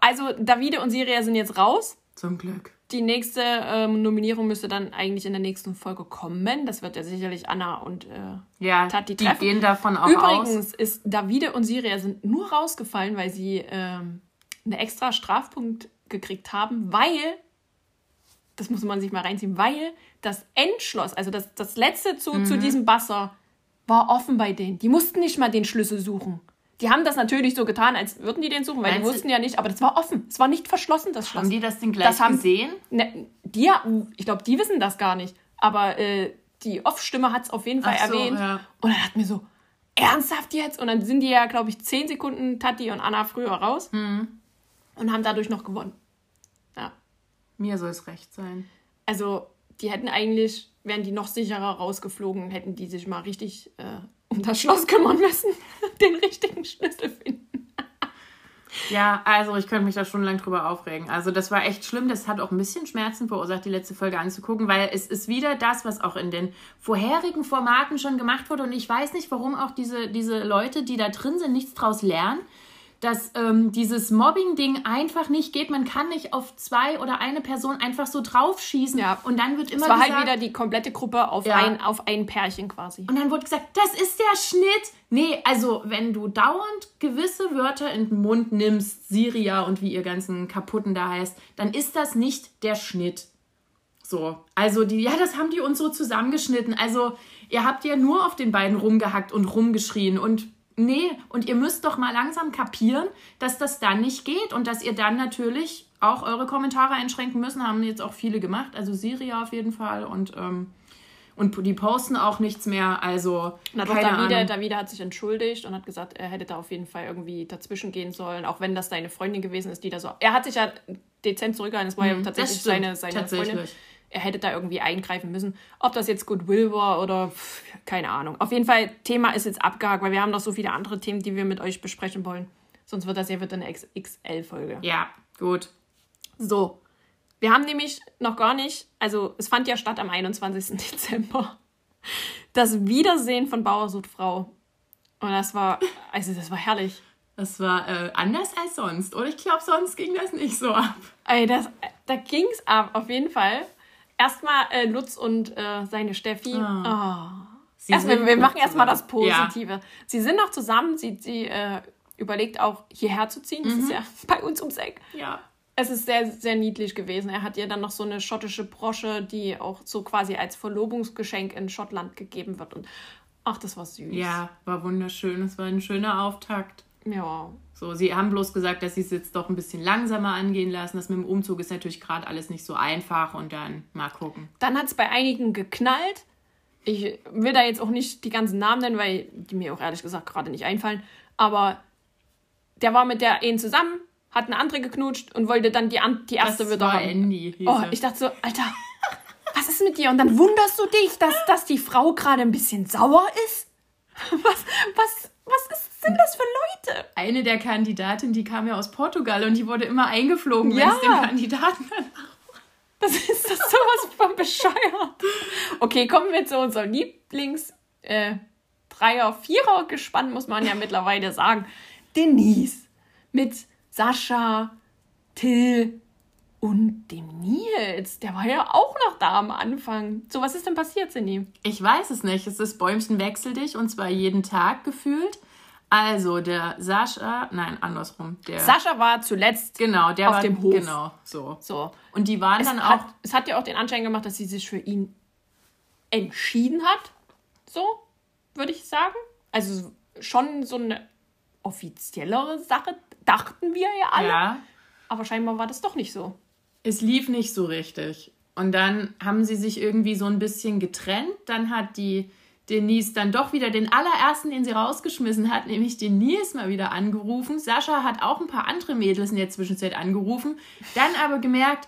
Also Davide und Siria sind jetzt raus. Zum Glück. Die nächste ähm, Nominierung müsste dann eigentlich in der nächsten Folge kommen. Das wird ja sicherlich Anna und äh, ja, Tati treffen. Die gehen davon auch Übrigens aus. ist Davide und Siria sind nur rausgefallen, weil sie ähm, einen extra Strafpunkt gekriegt haben, weil, das muss man sich mal reinziehen, weil das Endschloss, also das, das letzte zu, mhm. zu diesem Basser, war offen bei denen. Die mussten nicht mal den Schlüssel suchen. Die haben das natürlich so getan, als würden die den suchen, weil Meinst die wussten ja nicht, aber das war offen. Es war nicht verschlossen, das Schloss. Haben die das denn gleich das haben, gesehen? Ne, die, ich glaube, die wissen das gar nicht. Aber äh, die Off-Stimme hat es auf jeden Fall so, erwähnt. Ja. Und dann hat mir so, ernsthaft jetzt? Und dann sind die ja, glaube ich, zehn Sekunden Tati und Anna früher raus mhm. und haben dadurch noch gewonnen. Ja. Mir soll es recht sein. Also, die hätten eigentlich, wären die noch sicherer rausgeflogen, hätten die sich mal richtig äh, um das Schloss kümmern müssen, [LAUGHS] den richtigen Schlüssel finden. Ja, also ich könnte mich da schon lang drüber aufregen. Also das war echt schlimm. Das hat auch ein bisschen Schmerzen verursacht, die letzte Folge anzugucken, weil es ist wieder das, was auch in den vorherigen Formaten schon gemacht wurde. Und ich weiß nicht, warum auch diese, diese Leute, die da drin sind, nichts draus lernen dass ähm, dieses Mobbing-Ding einfach nicht geht. Man kann nicht auf zwei oder eine Person einfach so draufschießen. Ja. Und dann wird immer es war halt gesagt, halt wieder die komplette Gruppe auf, ja. ein, auf ein Pärchen quasi. Und dann wird gesagt, das ist der Schnitt. Nee, also wenn du dauernd gewisse Wörter in den Mund nimmst, Syria und wie ihr ganzen Kaputten da heißt, dann ist das nicht der Schnitt. So, also die, ja, das haben die uns so zusammengeschnitten. Also ihr habt ja nur auf den beiden rumgehackt und rumgeschrien und Nee, und ihr müsst doch mal langsam kapieren, dass das dann nicht geht und dass ihr dann natürlich auch eure Kommentare einschränken müssen. Haben jetzt auch viele gemacht, also Syria auf jeden Fall und, ähm, und die posten auch nichts mehr. Also, Na, keine Davide, Ahnung. Davide hat sich entschuldigt und hat gesagt, er hätte da auf jeden Fall irgendwie dazwischen gehen sollen, auch wenn das deine Freundin gewesen ist, die da so. Er hat sich ja dezent zurückgehalten, das war ja mhm, tatsächlich seine, seine tatsächlich. Freundin er hätte da irgendwie eingreifen müssen. Ob das jetzt Goodwill war oder pff, keine Ahnung. Auf jeden Fall, Thema ist jetzt abgehakt, weil wir haben noch so viele andere Themen, die wir mit euch besprechen wollen. Sonst wird das ja wieder eine XXL-Folge. Ja, gut. So. Wir haben nämlich noch gar nicht, also es fand ja statt am 21. [LAUGHS] Dezember, das Wiedersehen von Bauer sucht Frau. Und das war, also das war herrlich. Das war äh, anders als sonst. Oder ich glaube, sonst ging das nicht so ab. Ey, das, da ging es ab, auf jeden Fall. Erstmal äh, Lutz und äh, seine Steffi. Oh. Oh. Erstmal, wir machen erstmal das Positive. Ja. Sie sind noch zusammen. Sie, sie äh, überlegt auch hierher zu ziehen. Das mhm. ist ja [LAUGHS] bei uns ums Eck. Ja. es ist sehr, sehr niedlich gewesen. Er hat ihr dann noch so eine schottische Brosche, die auch so quasi als Verlobungsgeschenk in Schottland gegeben wird. Und ach, das war süß. Ja, war wunderschön. Es war ein schöner Auftakt. Ja. So, sie haben bloß gesagt, dass sie es jetzt doch ein bisschen langsamer angehen lassen. Das mit dem Umzug ist natürlich gerade alles nicht so einfach und dann mal gucken. Dann hat es bei einigen geknallt. Ich will da jetzt auch nicht die ganzen Namen nennen, weil die mir auch ehrlich gesagt gerade nicht einfallen. Aber der war mit der einen zusammen, hat eine andere geknutscht und wollte dann die, an, die erste Das wieder war haben. Andy. hieß Oh, ich dachte so, Alter, was ist mit dir? Und dann wunderst du dich, dass, dass die Frau gerade ein bisschen sauer ist? [LAUGHS] Was, was, was ist, sind das für Leute? Eine der Kandidatinnen, die kam ja aus Portugal und die wurde immer eingeflogen, wenn Ja. es dem Kandidaten [LAUGHS] Das ist das sowas von bescheuert. Okay, kommen wir zu unserem Lieblings äh, Dreier, Vierer Gespann, muss man ja mittlerweile sagen. Denise mit Sascha, Till und dem Nils. Der war ja auch noch da am Anfang. So, was ist denn passiert, Cindy? Ich weiß es nicht. Es ist Bäumchen wechsel dich und zwar jeden Tag gefühlt. Also der Sascha, nein, andersrum. Der, Sascha war zuletzt genau, der auf war, dem Hof. Genau, so. so. Und die waren Es dann auch. hat, es hat ja auch den Anschein gemacht, dass sie sich für ihn entschieden hat. So, würde ich sagen. Also schon so eine offiziellere Sache, dachten wir ja alle. ja, Aber scheinbar war das doch nicht so. Es lief nicht so richtig. Und dann haben sie sich irgendwie so ein bisschen getrennt. Dann hat die Denise dann doch wieder den allerersten, den sie rausgeschmissen hat, nämlich den Nils mal wieder angerufen. Sascha hat auch ein paar andere Mädels in der Zwischenzeit angerufen. Dann aber gemerkt,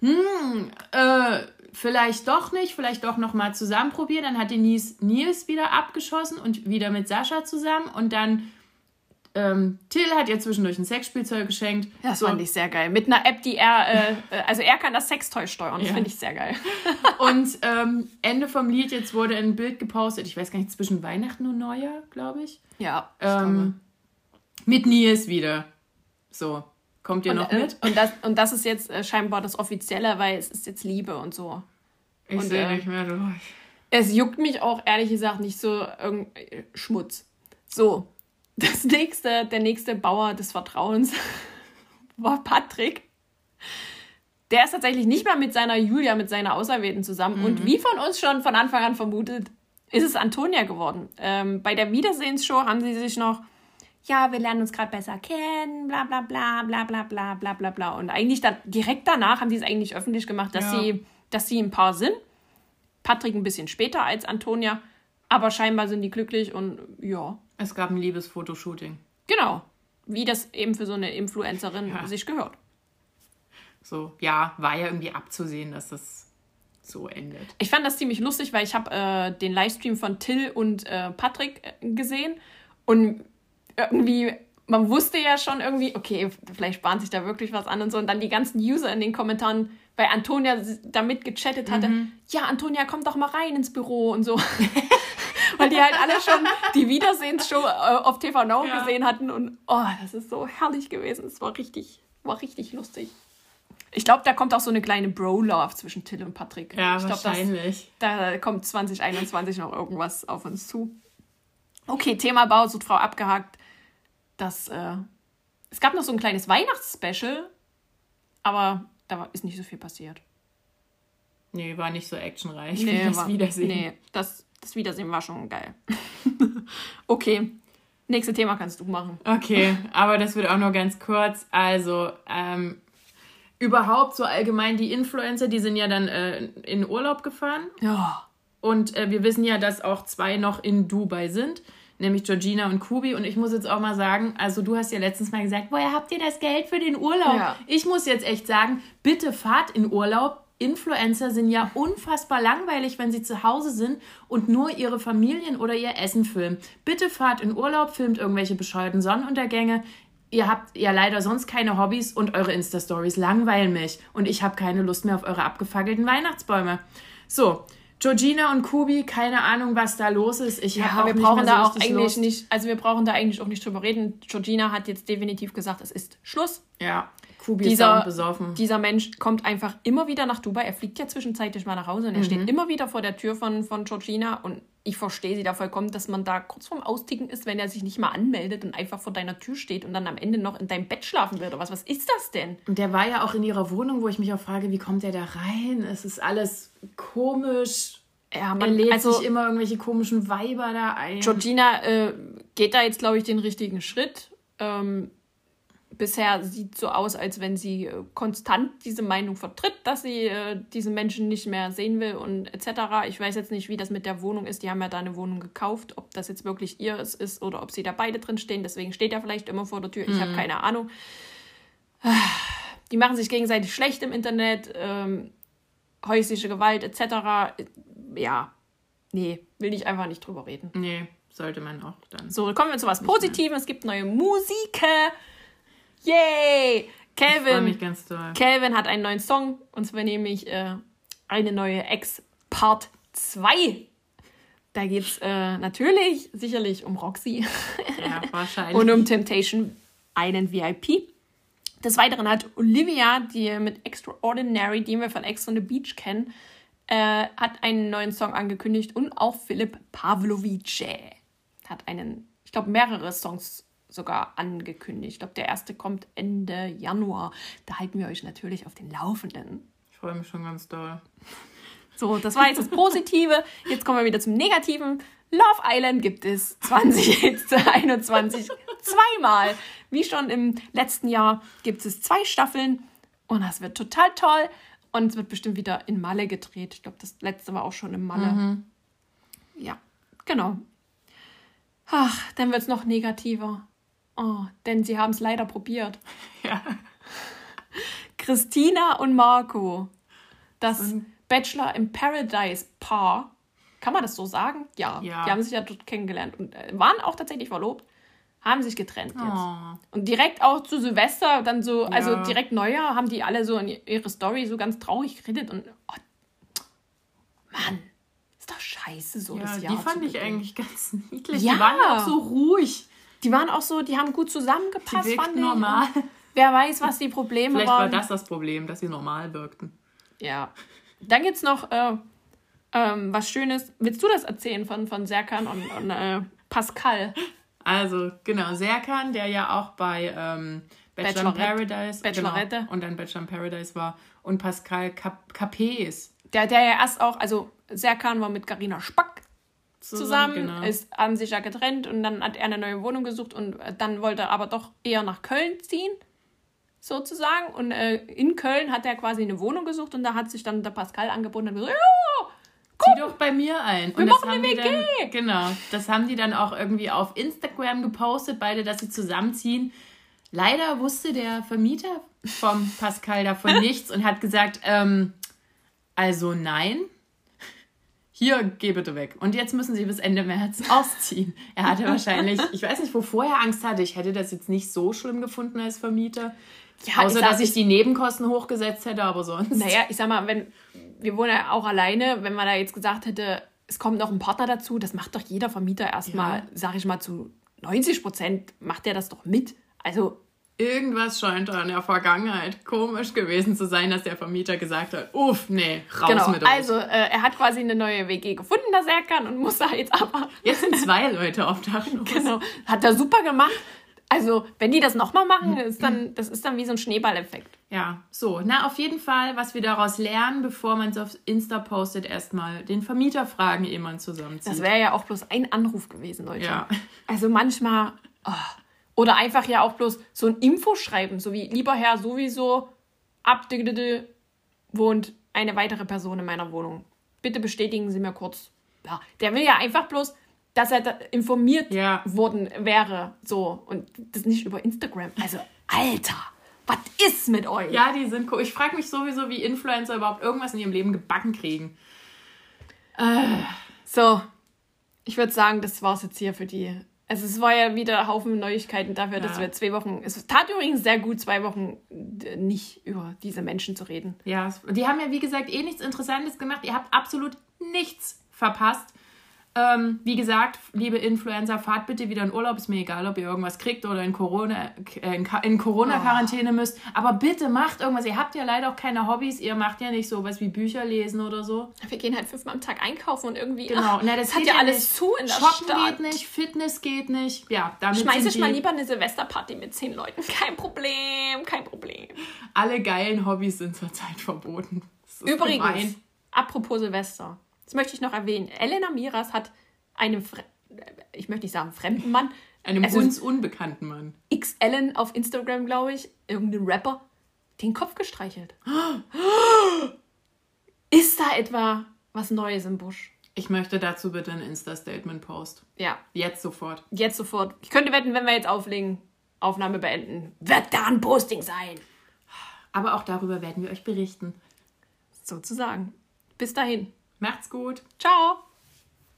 hm, äh, vielleicht doch nicht, vielleicht doch nochmal zusammen probieren. Dann hat Denise Nils wieder abgeschossen und wieder mit Sascha zusammen. Und dann ähm, Till hat ihr zwischendurch ein Sexspielzeug geschenkt. Das So. fand ich sehr geil. Mit einer App, die er, äh, äh, also er kann das Sextoy steuern. Das Ja. finde ich sehr geil. [LAUGHS] Und ähm, Ende vom Lied, jetzt wurde ein Bild gepostet, ich weiß gar nicht, zwischen Weihnachten und Neujahr, glaube ich. Ja, ich Ähm, mit Nils wieder. So, kommt ihr glaube. noch und, mit? äh, und, das, und das ist jetzt äh, scheinbar das Offizielle, weil es ist jetzt Liebe und so. Ich und, sehe äh, nicht mehr durch. Es juckt mich auch ehrlich gesagt nicht so irgend äh, Schmutz. So, das nächste, der nächste Bauer des Vertrauens [LAUGHS] war Patrick. Der ist tatsächlich nicht mehr mit seiner Julia, mit seiner Auserwählten zusammen. Und wie von uns schon von Anfang an vermutet, ist es Antonia geworden. Ähm, bei der Wiedersehensshow haben sie sich noch, ja, wir lernen uns gerade besser kennen, bla bla bla bla bla bla bla bla bla. Und eigentlich dann direkt danach haben sie es eigentlich öffentlich gemacht, dass Ja. sie, dass sie ein Paar sind. Patrick ein bisschen später als Antonia, aber scheinbar sind die glücklich und ja, Es gab ein Liebesfotoshooting. genau. Wie das eben für so eine Influencerin Ja. sich gehört. So, ja, war ja irgendwie abzusehen, dass das so endet. Ich fand das ziemlich lustig, weil ich habe äh, den Livestream von Till und äh, Patrick äh, gesehen und irgendwie, man wusste ja schon irgendwie, okay, vielleicht bahnt sich da wirklich was an und so. Und dann die ganzen User in den Kommentaren, weil Antonia damit gechattet hatte, ja, Antonia, komm doch mal rein ins Büro und so. [LAUGHS] weil die halt alle schon die Wiedersehensshow äh, auf TV Now Ja. gesehen hatten und oh, das ist so herrlich gewesen. Es war richtig, war richtig lustig. Ich glaube, da kommt auch so eine kleine Bro-Love zwischen Till und Patrick. Ja, ich glaub, das, wahrscheinlich. da kommt 2021 noch irgendwas auf uns zu. Okay, Thema Bausuchtfrau abgehakt. Das, äh, es gab noch so ein kleines Weihnachtsspecial, aber da ist nicht so viel passiert. Nee, war nicht so actionreich wie das war- Wiedersehen. Nee, das, das Wiedersehen war schon geil. [LAUGHS] okay, nächstes Thema kannst du machen. Okay, aber das wird auch nur ganz kurz. Also, ähm, überhaupt so allgemein die Influencer, die sind ja dann äh, in Urlaub gefahren. Ja. Und äh, wir wissen ja, dass auch zwei noch in Dubai sind, nämlich Georgina und Kubi. Und ich muss jetzt auch mal sagen, also du hast ja letztens mal gesagt, woher habt ihr das Geld für den Urlaub? Ja. Ich muss jetzt echt sagen, bitte fahrt in Urlaub. Influencer sind ja unfassbar langweilig, wenn sie zu Hause sind und nur ihre Familien oder ihr Essen filmen. Bitte fahrt in Urlaub, filmt irgendwelche bescheuerten Sonnenuntergänge. Ihr habt ja leider sonst keine Hobbys und eure Insta-Stories langweilen mich. Und ich habe keine Lust mehr auf eure abgefackelten Weihnachtsbäume. So, Georgina und Kubi, keine Ahnung, was da los ist. Ich Ja, habe aber wir nicht brauchen mehr so da auch eigentlich Lust. nicht, also wir brauchen da eigentlich auch nicht drüber reden. Georgina hat jetzt definitiv gesagt, es ist Schluss. Ja, Kubi Dieser- ist besoffen. Dieser Mensch kommt einfach immer wieder nach Dubai. Er fliegt ja zwischenzeitlich mal nach Hause und er Mhm. steht immer wieder vor der Tür von, von Georgina und ich verstehe sie da vollkommen, dass man da kurz vorm Austicken ist, wenn er sich nicht mal anmeldet und einfach vor deiner Tür steht und dann am Ende noch in deinem Bett schlafen will oder was. Was ist das denn? Und der war ja auch in ihrer Wohnung, wo ich mich auch frage, wie kommt er da rein? Es ist alles komisch. Ja, man, er lädt also, sich immer irgendwelche komischen Weiber da ein. Georgina äh, geht da jetzt, glaube ich, den richtigen Schritt. Ähm, bisher sieht so aus, als wenn sie äh, konstant diese Meinung vertritt, dass sie äh, diesen Menschen nicht mehr sehen will und etc. Ich weiß jetzt nicht, wie das mit der Wohnung ist. Die haben ja da eine Wohnung gekauft, ob das jetzt wirklich ihr ist oder ob sie da beide drin stehen. Deswegen steht er vielleicht immer vor der Tür. Ich mhm. habe keine Ahnung. Die machen sich gegenseitig schlecht im Internet, ähm, häusliche Gewalt etc. Ja, nee, will ich einfach nicht drüber reden. Nee, sollte man auch dann. So, kommen wir zu was Positivem. Es gibt neue Musik. Yay! Calvin. mich ganz doll. Calvin hat einen neuen Song und zwar nämlich äh, eine neue Ex Part 2. Da geht es äh, natürlich sicherlich um Roxy. Ja, wahrscheinlich. [LAUGHS] und um Temptation einen VIP. Des Weiteren hat Olivia, die mit Extraordinary, die wir von Ex on the Beach kennen, äh, hat einen neuen Song angekündigt und auch Philipp Pavlovic hat einen, ich glaube, mehrere Songs sogar angekündigt. Ich glaube, der erste kommt Ende Januar. Da halten wir euch natürlich auf den Laufenden. Ich freue mich schon ganz doll. So, das war jetzt das Positive. Jetzt kommen wir wieder zum Negativen. Love Island gibt es 2021 [LAUGHS] zweimal. Wie schon im letzten Jahr gibt es zwei Staffeln und das wird total toll. Und es wird bestimmt wieder in Malle gedreht. Ich glaube, das letzte war auch schon in Malle. Mhm. Ja, genau. Ach, dann wird es noch negativer. Oh, denn sie haben es leider probiert. [LAUGHS] Ja. Christina und Marco, das und Bachelor im Paradise Paar. Kann man das so sagen? Ja. ja. Die haben sich ja dort kennengelernt und äh, waren auch tatsächlich verlobt, haben sich getrennt jetzt. Oh. Und direkt auch zu Silvester, dann so, ja. also direkt Neujahr, haben die alle so in ihre Story so ganz traurig geredet und oh, Mann, ist doch scheiße so ja, das Jahr. Die fand ich eigentlich ganz [LAUGHS] niedlich. Ja. Die waren ja auch so ruhig. Die waren auch so, die haben gut zusammengepasst, die fand normal. Wer weiß, was die Probleme Vielleicht waren. Vielleicht war das das Problem, dass sie normal wirkten. Ja. Dann gibt es noch äh, ähm, was Schönes. Willst du das erzählen von, von Serkan und, und äh, Pascal? Also, genau, Serkan, der ja auch bei ähm, Bachelor in Paradise Bachelorette. Genau, und dann Bachelor in Paradise war. Und Pascal Cap Capes. Der, der ja erst auch, also Serkan war mit Karina Spack zusammen, genau. ist an sich ja getrennt und dann hat er eine neue Wohnung gesucht und äh, dann wollte er aber doch eher nach Köln ziehen, sozusagen. Und äh, in Köln hat er quasi eine Wohnung gesucht und da hat sich dann der Pascal angeboten und gesagt, ja, komm, Zieh doch bei mir ein. Wir und machen eine WG. Dann, genau, das haben die dann auch irgendwie auf Instagram gepostet, beide, dass sie zusammenziehen. Leider wusste der Vermieter vom Pascal davon [LAUGHS] nichts und hat gesagt, ähm, also nein, hier, geh bitte weg. Und jetzt müssen sie bis Ende März [LAUGHS] ausziehen. Er hatte wahrscheinlich, ich weiß nicht, wovor er Angst hatte. Ich hätte das jetzt nicht so schlimm gefunden als Vermieter. Ja, Außer, dass ich die Nebenkosten hochgesetzt hätte, aber sonst. Naja, ich sag mal, wenn, wir wohnen ja auch alleine, wenn man da jetzt gesagt hätte, es kommt noch ein Partner dazu, das macht doch jeder Vermieter erstmal, ja. sag ich mal, zu 90 Prozent macht der das doch mit. Also Irgendwas scheint da in der Vergangenheit komisch gewesen zu sein, dass der Vermieter gesagt hat, uff, nee, raus genau. mit uns. Also, äh, er hat quasi eine neue WG gefunden, dass er kann und muss da jetzt aber... [LAUGHS] Jetzt sind zwei Leute auf Dach. Genau, hat er super gemacht. Also, wenn die das nochmal machen, ist dann, das ist dann wie so ein Schneeballeffekt. Ja, so. Na, auf jeden Fall, was wir daraus lernen, bevor man es auf Insta postet, erstmal den Vermieter fragen, ehe man zusammenzieht. Das wäre ja auch bloß ein Anruf gewesen, Leute. Ja. Also manchmal... Oh. Oder einfach ja auch bloß so ein Info schreiben, so wie lieber Herr sowieso ab wohnt eine weitere Person in meiner Wohnung. Bitte bestätigen Sie mir kurz. Ja, der will ja einfach bloß, dass er informiert ja. worden wäre. So. Und das nicht über Instagram. Also, Alter, was ist mit euch? Ja, die sind cool. Ich frage mich sowieso, wie Influencer überhaupt irgendwas in ihrem Leben gebacken kriegen. Äh. So. Ich würde sagen, das war's jetzt hier für die also es war ja wieder ein Haufen Neuigkeiten dafür, ja. dass wir zwei Wochen. Es tat übrigens sehr gut, zwei Wochen nicht über diese Menschen zu reden. Ja, die haben ja wie gesagt eh nichts Interessantes gemacht. Ihr habt absolut nichts verpasst. Ähm, wie gesagt, liebe Influencer, fahrt bitte wieder in Urlaub. Ist mir egal, ob ihr irgendwas kriegt oder in Corona äh, in, in Corona-Quarantäne müsst. Aber bitte macht irgendwas. Ihr habt ja leider auch keine Hobbys. Ihr macht ja nicht so was wie Bücher lesen oder so. Wir gehen halt fünfmal am Tag einkaufen und irgendwie. Genau. Na, das hat geht ja alles nicht. zu in der Shoppen Stadt. geht nicht, Fitness geht nicht. Ja, damit Schmeiß ich mal lieber eine Silvesterparty mit zehn Leuten. Kein Problem, kein Problem. alle geilen Hobbys sind zurzeit verboten. Das Übrigens, gemein. apropos Silvester, das möchte ich noch erwähnen. Elena Miras hat einem, Fre ich möchte nicht sagen fremden Mann, Einem also uns unbekannten Mann. X Ellen auf Instagram, glaube ich, irgendein Rapper, den Kopf gestreichelt. Ist da etwa was Neues im Busch? Ich möchte dazu bitte ein Insta-Statement post. Ja, Jetzt sofort. jetzt sofort. Ich könnte wetten, wenn wir jetzt auflegen, Aufnahme beenden, wird da ein Posting sein. Aber auch darüber werden wir euch berichten. Sozusagen. Bis dahin. Macht's gut. Ciao.